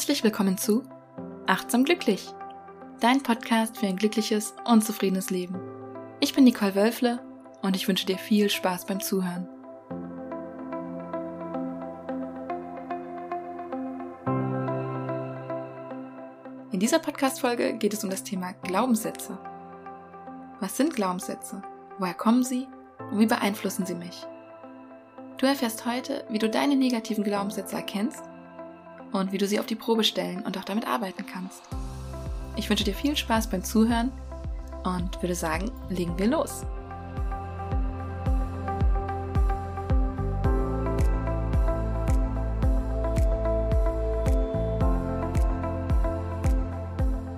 Herzlich willkommen zu Achtsam Glücklich, dein Podcast für ein glückliches und zufriedenes Leben. Ich bin Nicole Wölfle und ich wünsche dir viel Spaß beim Zuhören. In dieser Podcast-Folge geht es um das Thema Glaubenssätze. Was sind Glaubenssätze? Woher kommen sie? Und wie beeinflussen sie mich? Du erfährst heute, wie du deine negativen Glaubenssätze erkennst und wie du sie auf die Probe stellen und auch damit arbeiten kannst. Ich wünsche dir viel Spaß beim Zuhören und würde sagen, legen wir los.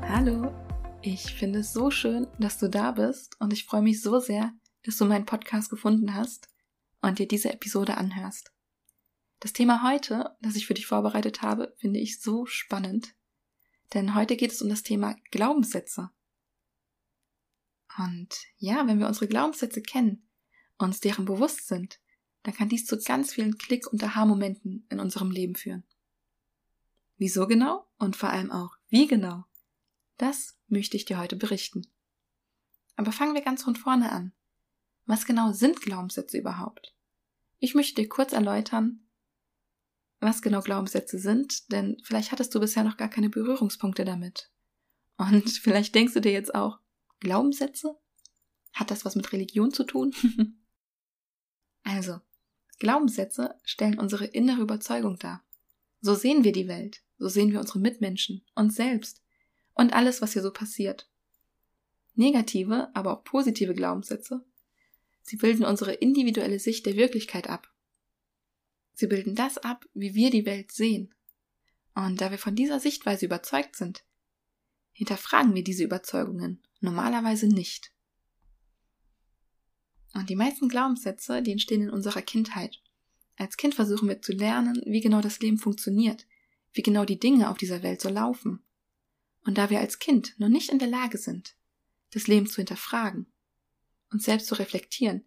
Hallo, ich finde es so schön, dass du da bist und ich freue mich so sehr, dass du meinen Podcast gefunden hast und dir diese Episode anhörst. Das Thema heute, das ich für dich vorbereitet habe, finde ich so spannend. Denn heute geht es um das Thema Glaubenssätze. Und ja, wenn wir unsere Glaubenssätze kennen, uns deren bewusst sind, dann kann dies zu ganz vielen Klick- und Aha-Momenten in unserem Leben führen. Wieso genau und vor allem auch wie genau, das möchte ich dir heute berichten. Aber fangen wir ganz von vorne an. Was genau sind Glaubenssätze überhaupt? Ich möchte dir kurz erläutern, was genau Glaubenssätze sind, denn vielleicht hattest du bisher noch gar keine Berührungspunkte damit. Und vielleicht denkst du dir jetzt auch, Glaubenssätze? Hat das was mit Religion zu tun? also, Glaubenssätze stellen unsere innere Überzeugung dar. So sehen wir die Welt, so sehen wir unsere Mitmenschen, uns selbst und alles, was hier so passiert. Negative, aber auch positive Glaubenssätze, sie bilden unsere individuelle Sicht der Wirklichkeit ab Sie bilden das ab, wie wir die Welt sehen. Und da wir von dieser Sichtweise überzeugt sind, hinterfragen wir diese Überzeugungen normalerweise nicht. Und die meisten Glaubenssätze, die entstehen in unserer Kindheit. Als Kind versuchen wir zu lernen, wie genau das Leben funktioniert, wie genau die Dinge auf dieser Welt so laufen. Und da wir als Kind noch nicht in der Lage sind, das Leben zu hinterfragen und selbst zu reflektieren,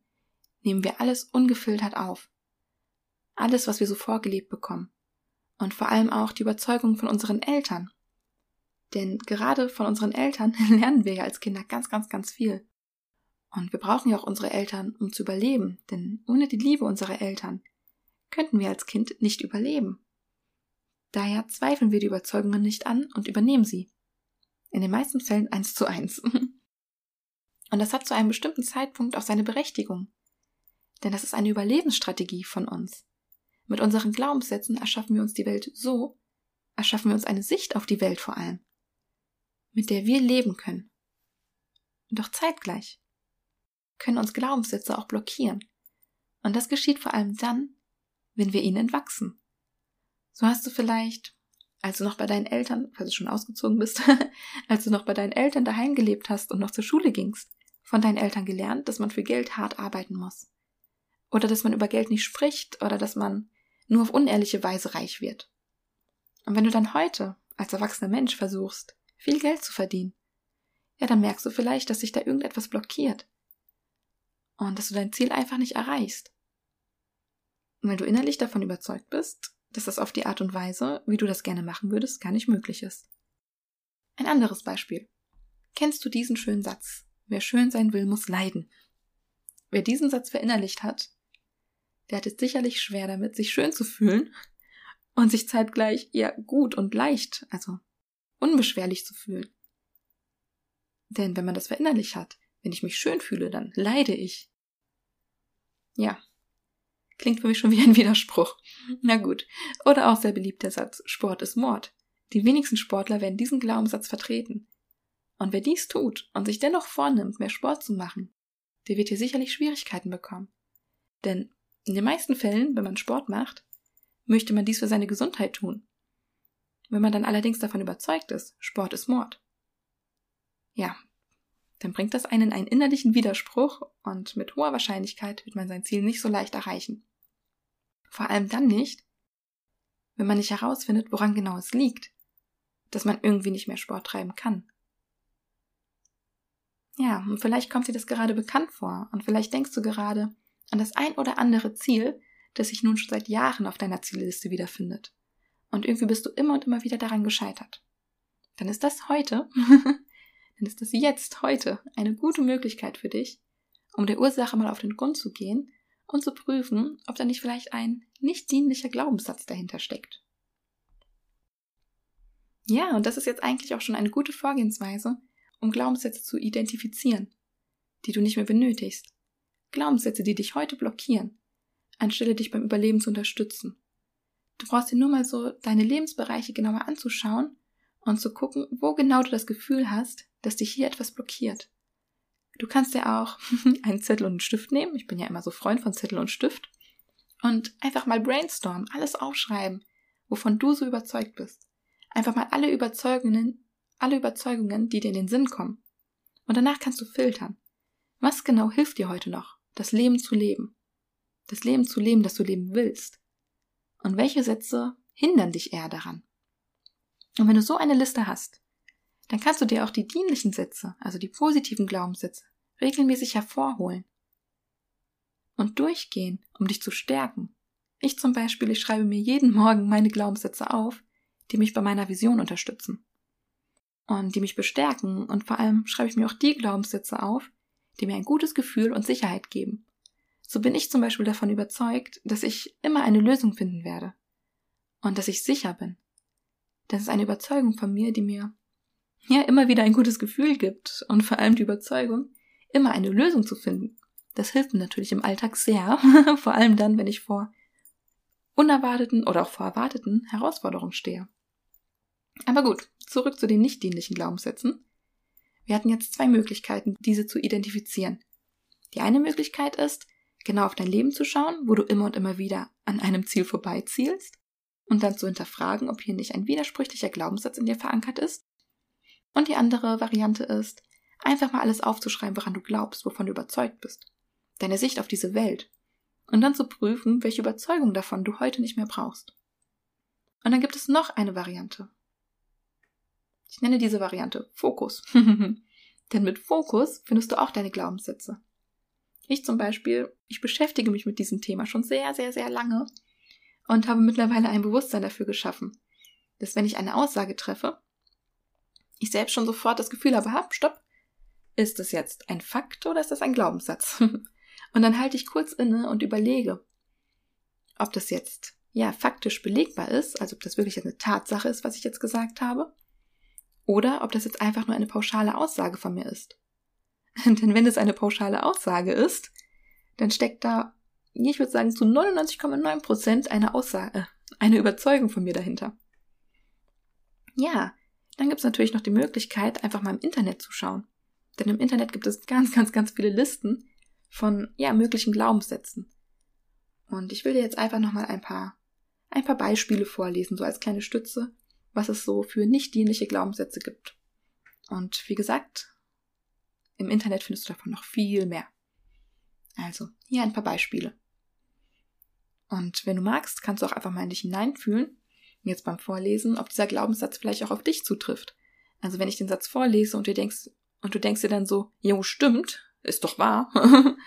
nehmen wir alles ungefiltert auf alles, was wir so vorgelebt bekommen. Und vor allem auch die Überzeugung von unseren Eltern. Denn gerade von unseren Eltern lernen wir ja als Kinder ganz, ganz, ganz viel. Und wir brauchen ja auch unsere Eltern, um zu überleben, denn ohne die Liebe unserer Eltern könnten wir als Kind nicht überleben. Daher zweifeln wir die Überzeugungen nicht an und übernehmen sie. In den meisten Fällen eins zu eins. Und das hat zu einem bestimmten Zeitpunkt auch seine Berechtigung. Denn das ist eine Überlebensstrategie von uns. Mit unseren Glaubenssätzen erschaffen wir uns die Welt so, erschaffen wir uns eine Sicht auf die Welt vor allem, mit der wir leben können. Doch zeitgleich können uns Glaubenssätze auch blockieren. Und das geschieht vor allem dann, wenn wir ihnen entwachsen. So hast du vielleicht, als du noch bei deinen Eltern, falls du schon ausgezogen bist, als du noch bei deinen Eltern daheim gelebt hast und noch zur Schule gingst, von deinen Eltern gelernt, dass man für Geld hart arbeiten muss. Oder dass man über Geld nicht spricht oder dass man nur auf unehrliche Weise reich wird. Und wenn du dann heute als erwachsener Mensch versuchst, viel Geld zu verdienen, ja, dann merkst du vielleicht, dass sich da irgendetwas blockiert und dass du dein Ziel einfach nicht erreichst. Und wenn du innerlich davon überzeugt bist, dass das auf die Art und Weise, wie du das gerne machen würdest, gar nicht möglich ist. Ein anderes Beispiel. Kennst du diesen schönen Satz? Wer schön sein will, muss leiden. Wer diesen Satz verinnerlicht hat, der hat es sicherlich schwer damit, sich schön zu fühlen und sich zeitgleich eher gut und leicht, also unbeschwerlich zu fühlen. Denn wenn man das verinnerlicht hat, wenn ich mich schön fühle, dann leide ich. Ja. Klingt für mich schon wie ein Widerspruch. Na gut. Oder auch sehr beliebt der Satz, Sport ist Mord. Die wenigsten Sportler werden diesen Glaubenssatz vertreten. Und wer dies tut und sich dennoch vornimmt, mehr Sport zu machen, der wird hier sicherlich Schwierigkeiten bekommen. Denn in den meisten Fällen, wenn man Sport macht, möchte man dies für seine Gesundheit tun. Wenn man dann allerdings davon überzeugt ist, Sport ist Mord. Ja, dann bringt das einen einen innerlichen Widerspruch und mit hoher Wahrscheinlichkeit wird man sein Ziel nicht so leicht erreichen. Vor allem dann nicht, wenn man nicht herausfindet, woran genau es liegt, dass man irgendwie nicht mehr Sport treiben kann. Ja, und vielleicht kommt dir das gerade bekannt vor und vielleicht denkst du gerade, an das ein oder andere Ziel, das sich nun schon seit Jahren auf deiner Zielliste wiederfindet. und irgendwie bist du immer und immer wieder daran gescheitert. Dann ist das heute, dann ist das jetzt heute eine gute Möglichkeit für dich, um der Ursache mal auf den Grund zu gehen und zu prüfen, ob da nicht vielleicht ein nicht dienlicher Glaubenssatz dahinter steckt. Ja, und das ist jetzt eigentlich auch schon eine gute Vorgehensweise, um Glaubenssätze zu identifizieren, die du nicht mehr benötigst. Glaubenssätze, die dich heute blockieren, anstelle dich beim Überleben zu unterstützen. Du brauchst dir nur mal so deine Lebensbereiche genauer anzuschauen und zu gucken, wo genau du das Gefühl hast, dass dich hier etwas blockiert. Du kannst ja auch einen Zettel und einen Stift nehmen. Ich bin ja immer so Freund von Zettel und Stift. Und einfach mal brainstormen, alles aufschreiben, wovon du so überzeugt bist. Einfach mal alle Überzeugungen, alle Überzeugungen, die dir in den Sinn kommen. Und danach kannst du filtern. Was genau hilft dir heute noch, das Leben zu leben? Das Leben zu leben, das du leben willst. Und welche Sätze hindern dich eher daran? Und wenn du so eine Liste hast, dann kannst du dir auch die dienlichen Sätze, also die positiven Glaubenssätze, regelmäßig hervorholen und durchgehen, um dich zu stärken. Ich zum Beispiel, ich schreibe mir jeden Morgen meine Glaubenssätze auf, die mich bei meiner Vision unterstützen und die mich bestärken und vor allem schreibe ich mir auch die Glaubenssätze auf, die mir ein gutes Gefühl und Sicherheit geben. So bin ich zum Beispiel davon überzeugt, dass ich immer eine Lösung finden werde und dass ich sicher bin. Das ist eine Überzeugung von mir, die mir ja immer wieder ein gutes Gefühl gibt und vor allem die Überzeugung, immer eine Lösung zu finden. Das hilft mir natürlich im Alltag sehr, vor allem dann, wenn ich vor unerwarteten oder auch vor erwarteten Herausforderungen stehe. Aber gut, zurück zu den nicht dienlichen Glaubenssätzen. Wir hatten jetzt zwei Möglichkeiten, diese zu identifizieren. Die eine Möglichkeit ist, genau auf dein Leben zu schauen, wo du immer und immer wieder an einem Ziel vorbeizielst und dann zu hinterfragen, ob hier nicht ein widersprüchlicher Glaubenssatz in dir verankert ist. Und die andere Variante ist, einfach mal alles aufzuschreiben, woran du glaubst, wovon du überzeugt bist. Deine Sicht auf diese Welt. Und dann zu prüfen, welche Überzeugung davon du heute nicht mehr brauchst. Und dann gibt es noch eine Variante. Ich nenne diese Variante Fokus. Denn mit Fokus findest du auch deine Glaubenssätze. Ich zum Beispiel, ich beschäftige mich mit diesem Thema schon sehr, sehr, sehr lange und habe mittlerweile ein Bewusstsein dafür geschaffen, dass wenn ich eine Aussage treffe, ich selbst schon sofort das Gefühl habe, hab, stopp, ist das jetzt ein Fakt oder ist das ein Glaubenssatz? und dann halte ich kurz inne und überlege, ob das jetzt ja faktisch belegbar ist, also ob das wirklich eine Tatsache ist, was ich jetzt gesagt habe, oder ob das jetzt einfach nur eine pauschale Aussage von mir ist. Denn wenn es eine pauschale Aussage ist, dann steckt da, ich würde sagen, zu 99,9 Prozent eine Aussage, äh, eine Überzeugung von mir dahinter. Ja, dann gibt es natürlich noch die Möglichkeit, einfach mal im Internet zu schauen. Denn im Internet gibt es ganz, ganz, ganz viele Listen von, ja, möglichen Glaubenssätzen. Und ich will dir jetzt einfach nochmal ein paar, ein paar Beispiele vorlesen, so als kleine Stütze, was es so für nicht dienliche Glaubenssätze gibt. Und wie gesagt, im Internet findest du davon noch viel mehr. Also, hier ein paar Beispiele. Und wenn du magst, kannst du auch einfach mal in dich hineinfühlen, jetzt beim Vorlesen, ob dieser Glaubenssatz vielleicht auch auf dich zutrifft. Also wenn ich den Satz vorlese und du denkst, und du denkst dir dann so, jo, stimmt, ist doch wahr,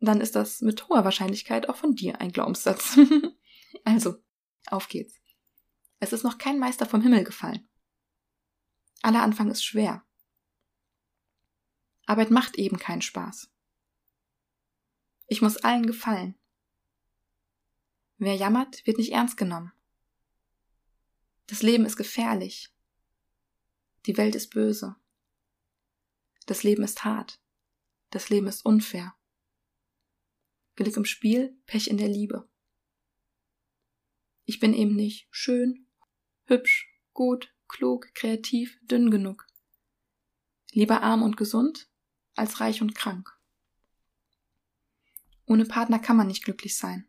dann ist das mit hoher Wahrscheinlichkeit auch von dir ein Glaubenssatz. also, auf geht's. Es ist noch kein Meister vom Himmel gefallen. Aller Anfang ist schwer. Arbeit macht eben keinen Spaß. Ich muss allen gefallen. Wer jammert, wird nicht ernst genommen. Das Leben ist gefährlich. Die Welt ist böse. Das Leben ist hart. Das Leben ist unfair. Glück im Spiel, Pech in der Liebe. Ich bin eben nicht schön, hübsch, gut, klug, kreativ, dünn genug. Lieber arm und gesund als reich und krank. Ohne Partner kann man nicht glücklich sein.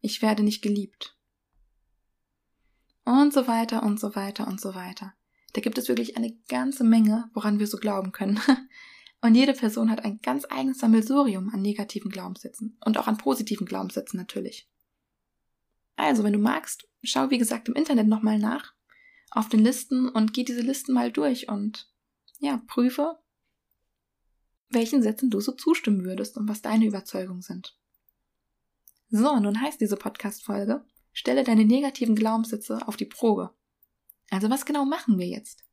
Ich werde nicht geliebt. Und so weiter und so weiter und so weiter. Da gibt es wirklich eine ganze Menge, woran wir so glauben können. Und jede Person hat ein ganz eigenes Sammelsurium an negativen Glaubenssätzen und auch an positiven Glaubenssätzen natürlich. Also, wenn du magst, schau wie gesagt im Internet nochmal nach auf den Listen und geh diese Listen mal durch und ja, prüfe, welchen Sätzen du so zustimmen würdest und was deine Überzeugungen sind. So, nun heißt diese Podcast-Folge stelle deine negativen Glaubenssätze auf die Probe. Also was genau machen wir jetzt?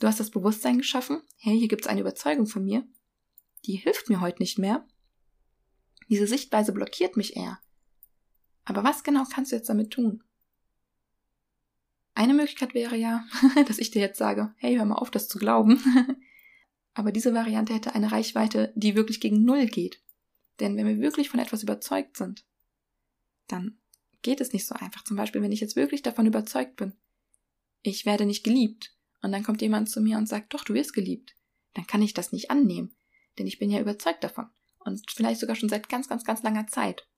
Du hast das Bewusstsein geschaffen, hey, hier gibt es eine Überzeugung von mir, die hilft mir heute nicht mehr. Diese Sichtweise blockiert mich eher. Aber was genau kannst du jetzt damit tun? Eine Möglichkeit wäre ja, dass ich dir jetzt sage, hey, hör mal auf, das zu glauben. Aber diese Variante hätte eine Reichweite, die wirklich gegen Null geht. Denn wenn wir wirklich von etwas überzeugt sind, dann geht es nicht so einfach. Zum Beispiel, wenn ich jetzt wirklich davon überzeugt bin, ich werde nicht geliebt, und dann kommt jemand zu mir und sagt, doch, du wirst geliebt, dann kann ich das nicht annehmen, denn ich bin ja überzeugt davon. Und vielleicht sogar schon seit ganz, ganz, ganz langer Zeit.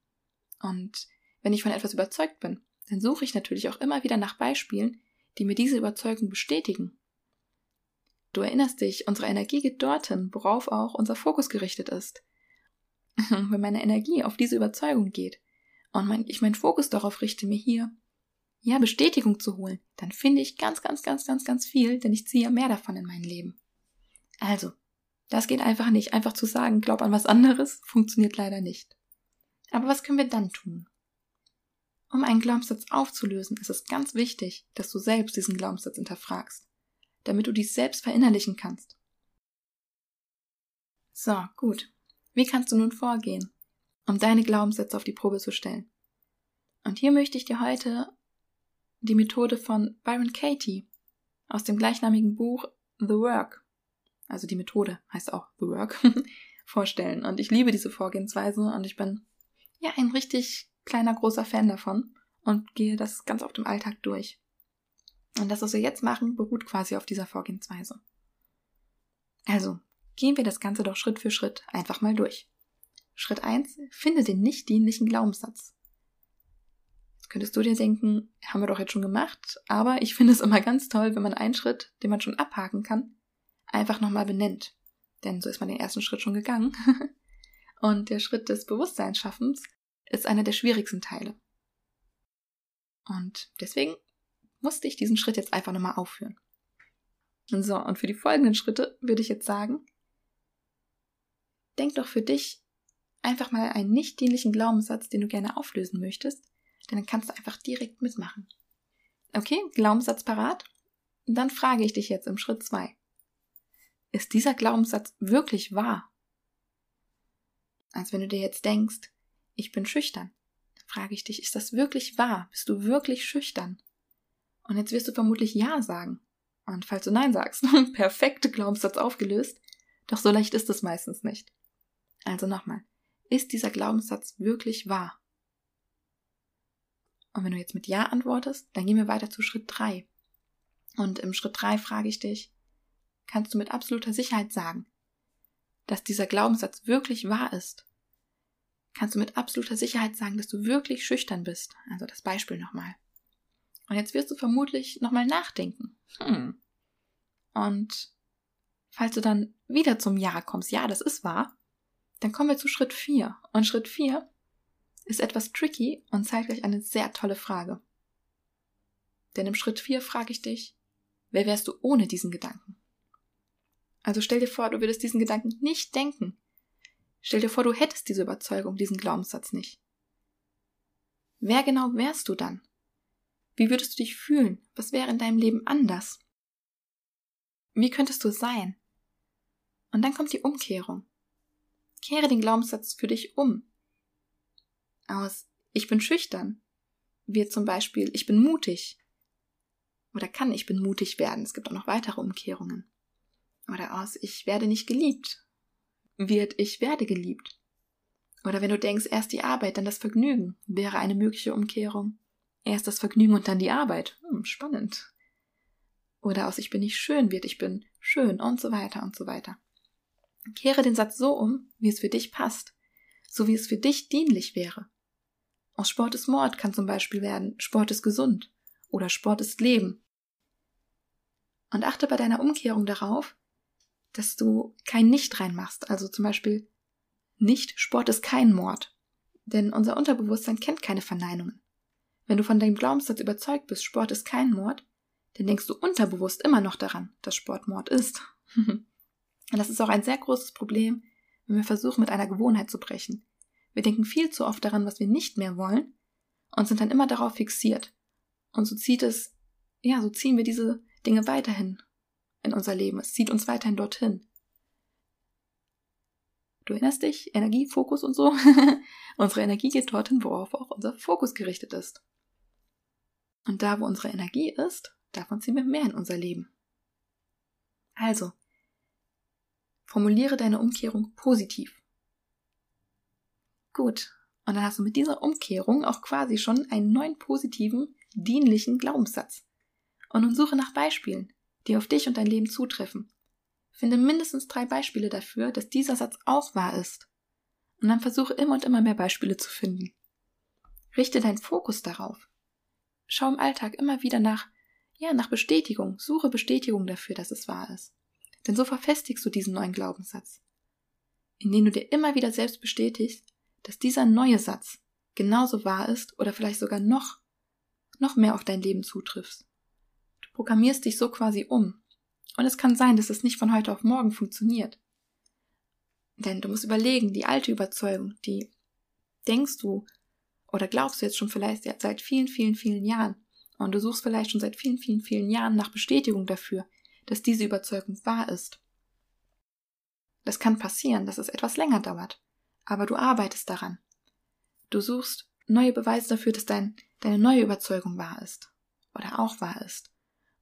Und wenn ich von etwas überzeugt bin, dann suche ich natürlich auch immer wieder nach Beispielen, die mir diese Überzeugung bestätigen. Du erinnerst dich, unsere Energie geht dorthin, worauf auch unser Fokus gerichtet ist. Wenn meine Energie auf diese Überzeugung geht und mein, ich meinen Fokus darauf richte, mir hier ja Bestätigung zu holen, dann finde ich ganz, ganz, ganz, ganz, ganz viel, denn ich ziehe mehr davon in mein Leben. Also, das geht einfach nicht. Einfach zu sagen, glaub an was anderes, funktioniert leider nicht. Aber was können wir dann tun? Um einen Glaubenssatz aufzulösen, ist es ganz wichtig, dass du selbst diesen Glaubenssatz hinterfragst, damit du dies selbst verinnerlichen kannst. So, gut. Wie kannst du nun vorgehen, um deine Glaubenssätze auf die Probe zu stellen? Und hier möchte ich dir heute die Methode von Byron Katie aus dem gleichnamigen Buch The Work, also die Methode heißt auch The Work, vorstellen. Und ich liebe diese Vorgehensweise und ich bin ja ein richtig kleiner, großer Fan davon und gehe das ganz oft im Alltag durch. Und das, was wir jetzt machen, beruht quasi auf dieser Vorgehensweise. Also, gehen wir das Ganze doch Schritt für Schritt einfach mal durch. Schritt eins: Finde den nicht dienlichen Glaubenssatz. Jetzt könntest du dir denken, haben wir doch jetzt schon gemacht, aber ich finde es immer ganz toll, wenn man einen Schritt, den man schon abhaken kann, einfach nochmal benennt. Denn so ist man den ersten Schritt schon gegangen. Und der Schritt des Bewusstseinsschaffens ist einer der schwierigsten Teile. Und deswegen musste ich diesen Schritt jetzt einfach nochmal aufführen. So, und für die folgenden Schritte würde ich jetzt sagen, denk doch für dich einfach mal einen nicht dienlichen Glaubenssatz, den du gerne auflösen möchtest, denn dann kannst du einfach direkt mitmachen. Okay, Glaubenssatz parat? Dann frage ich dich jetzt im Schritt zwei: Ist dieser Glaubenssatz wirklich wahr? Als wenn du dir jetzt denkst, ich bin schüchtern. Dann frage ich dich, ist das wirklich wahr? Bist du wirklich schüchtern? Und jetzt wirst du vermutlich Ja sagen. Und falls du Nein sagst, perfekte Glaubenssatz aufgelöst. Doch so leicht ist es meistens nicht. Also nochmal, ist dieser Glaubenssatz wirklich wahr? Und wenn du jetzt mit Ja antwortest, dann gehen wir weiter zu Schritt drei. Und im Schritt drei frage ich dich, kannst du mit absoluter Sicherheit sagen, dass dieser Glaubenssatz wirklich wahr ist? Kannst du mit absoluter Sicherheit sagen, dass du wirklich schüchtern bist. Also das Beispiel nochmal. Und jetzt wirst du vermutlich nochmal nachdenken. Hm. Und falls du dann wieder zum Ja kommst, ja, das ist wahr, dann kommen wir zu Schritt 4. Und Schritt 4 ist etwas tricky und zeigt euch eine sehr tolle Frage. Denn im Schritt 4 frage ich dich, wer wärst du ohne diesen Gedanken? Also stell dir vor, du würdest diesen Gedanken nicht denken. Stell dir vor, du hättest diese Überzeugung, diesen Glaubenssatz nicht. Wer genau wärst du dann? Wie würdest du dich fühlen? Was wäre in deinem Leben anders? Wie könntest du sein? Und dann kommt die Umkehrung. Kehre den Glaubenssatz für dich um. Aus ich bin schüchtern wird zum Beispiel ich bin mutig. Oder kann ich bin mutig werden. Es gibt auch noch weitere Umkehrungen. Oder aus ich werde nicht geliebt wird ich werde geliebt. Oder wenn du denkst, erst die Arbeit, dann das Vergnügen, wäre eine mögliche Umkehrung. Erst das Vergnügen und dann die Arbeit. Hm, spannend. Oder aus ich bin nicht schön wird ich bin schön und so weiter und so weiter. Kehre den Satz so um, wie es für dich passt, so wie es für dich dienlich wäre. Aus Sport ist Mord kann zum Beispiel werden, Sport ist gesund oder Sport ist Leben. Und achte bei deiner Umkehrung darauf, dass du kein Nicht reinmachst. Also zum Beispiel nicht Sport ist kein Mord. Denn unser Unterbewusstsein kennt keine Verneinungen. Wenn du von deinem Glaubenssatz überzeugt bist, Sport ist kein Mord, dann denkst du unterbewusst immer noch daran, dass Sport Mord ist. Und das ist auch ein sehr großes Problem, wenn wir versuchen, mit einer Gewohnheit zu brechen. Wir denken viel zu oft daran, was wir nicht mehr wollen, und sind dann immer darauf fixiert. Und so zieht es, ja, so ziehen wir diese Dinge weiterhin in unser Leben. Es zieht uns weiterhin dorthin. Du erinnerst dich, Energie, Fokus und so. unsere Energie geht dorthin, worauf auch unser Fokus gerichtet ist. Und da, wo unsere Energie ist, davon ziehen wir mehr in unser Leben. Also, formuliere deine Umkehrung positiv. Gut, und dann hast du mit dieser Umkehrung auch quasi schon einen neuen positiven, dienlichen Glaubenssatz. Und nun suche nach Beispielen, die auf dich und dein Leben zutreffen. Finde mindestens drei Beispiele dafür, dass dieser Satz auch wahr ist. Und dann versuche immer und immer mehr Beispiele zu finden. Richte deinen Fokus darauf. Schau im Alltag immer wieder nach, ja, nach Bestätigung. Suche Bestätigung dafür, dass es wahr ist. Denn so verfestigst du diesen neuen Glaubenssatz. Indem du dir immer wieder selbst bestätigst, dass dieser neue Satz genauso wahr ist oder vielleicht sogar noch, noch mehr auf dein Leben zutrifft. Programmierst dich so quasi um. Und es kann sein, dass es nicht von heute auf morgen funktioniert. Denn du musst überlegen, die alte Überzeugung, die denkst du oder glaubst du jetzt schon vielleicht seit vielen, vielen, vielen Jahren. Und du suchst vielleicht schon seit vielen, vielen, vielen Jahren nach Bestätigung dafür, dass diese Überzeugung wahr ist. Das kann passieren, dass es etwas länger dauert, aber du arbeitest daran. Du suchst neue Beweise dafür, dass dein, deine neue Überzeugung wahr ist oder auch wahr ist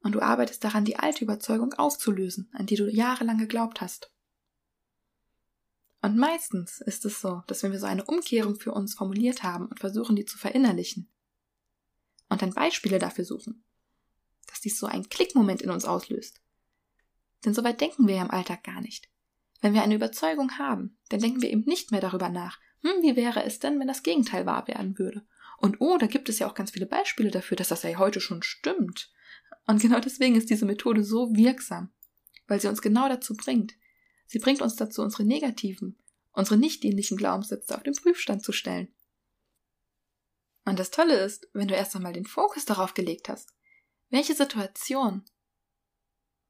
und du arbeitest daran, die alte Überzeugung aufzulösen, an die du jahrelang geglaubt hast. Und meistens ist es so, dass wenn wir so eine Umkehrung für uns formuliert haben und versuchen, die zu verinnerlichen und dann Beispiele dafür suchen, dass dies so einen Klickmoment in uns auslöst. Denn so weit denken wir ja im Alltag gar nicht. Wenn wir eine Überzeugung haben, dann denken wir eben nicht mehr darüber nach, hm, wie wäre es denn, wenn das Gegenteil wahr werden würde? Und oh, da gibt es ja auch ganz viele Beispiele dafür, dass das ja heute schon stimmt. Und genau deswegen ist diese Methode so wirksam, weil sie uns genau dazu bringt. Sie bringt uns dazu, unsere negativen, unsere nicht dienlichen Glaubenssätze auf den Prüfstand zu stellen. Und das Tolle ist, wenn du erst einmal den Fokus darauf gelegt hast, welche Situation,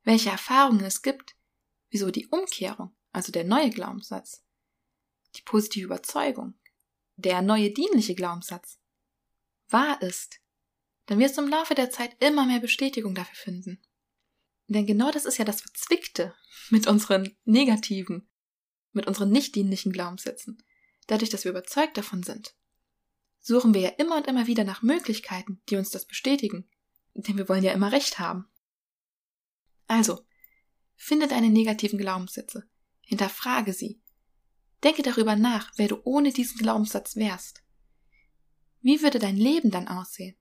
welche Erfahrungen es gibt, wieso die Umkehrung, also der neue Glaubenssatz, die positive Überzeugung, der neue dienliche Glaubenssatz, wahr ist, dann wirst du im Laufe der Zeit immer mehr Bestätigung dafür finden. Denn genau das ist ja das Verzwickte mit unseren negativen, mit unseren nicht dienlichen Glaubenssätzen. Dadurch, dass wir überzeugt davon sind, suchen wir ja immer und immer wieder nach Möglichkeiten, die uns das bestätigen. Denn wir wollen ja immer Recht haben. Also, finde deine negativen Glaubenssätze, hinterfrage sie, denke darüber nach, wer du ohne diesen Glaubenssatz wärst. Wie würde dein Leben dann aussehen?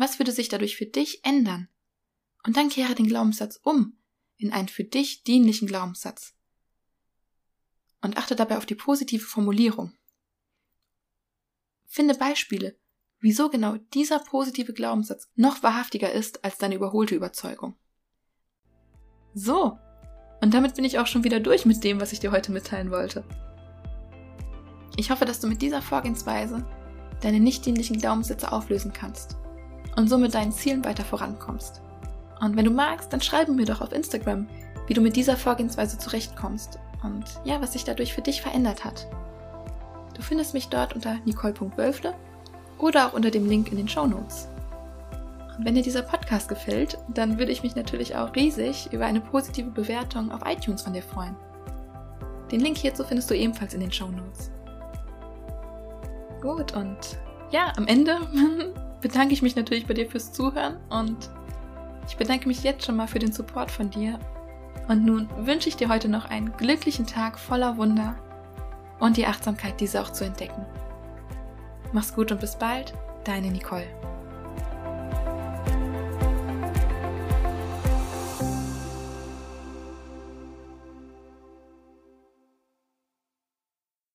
Was würde sich dadurch für dich ändern? Und dann kehre den Glaubenssatz um in einen für dich dienlichen Glaubenssatz. Und achte dabei auf die positive Formulierung. Finde Beispiele, wieso genau dieser positive Glaubenssatz noch wahrhaftiger ist als deine überholte Überzeugung. So, und damit bin ich auch schon wieder durch mit dem, was ich dir heute mitteilen wollte. Ich hoffe, dass du mit dieser Vorgehensweise deine nicht dienlichen Glaubenssätze auflösen kannst und so mit deinen Zielen weiter vorankommst. Und wenn du magst, dann schreibe mir doch auf Instagram, wie du mit dieser Vorgehensweise zurechtkommst und ja, was sich dadurch für dich verändert hat. Du findest mich dort unter nicole.wölfle oder auch unter dem Link in den Show Notes. Und wenn dir dieser Podcast gefällt, dann würde ich mich natürlich auch riesig über eine positive Bewertung auf iTunes von dir freuen. Den Link hierzu findest du ebenfalls in den Show Notes. Gut, und ja, am Ende bedanke ich mich natürlich bei dir fürs Zuhören und ich bedanke mich jetzt schon mal für den Support von dir. Und nun wünsche ich dir heute noch einen glücklichen Tag voller Wunder und die Achtsamkeit, diese auch zu entdecken. Mach's gut und bis bald, deine Nicole.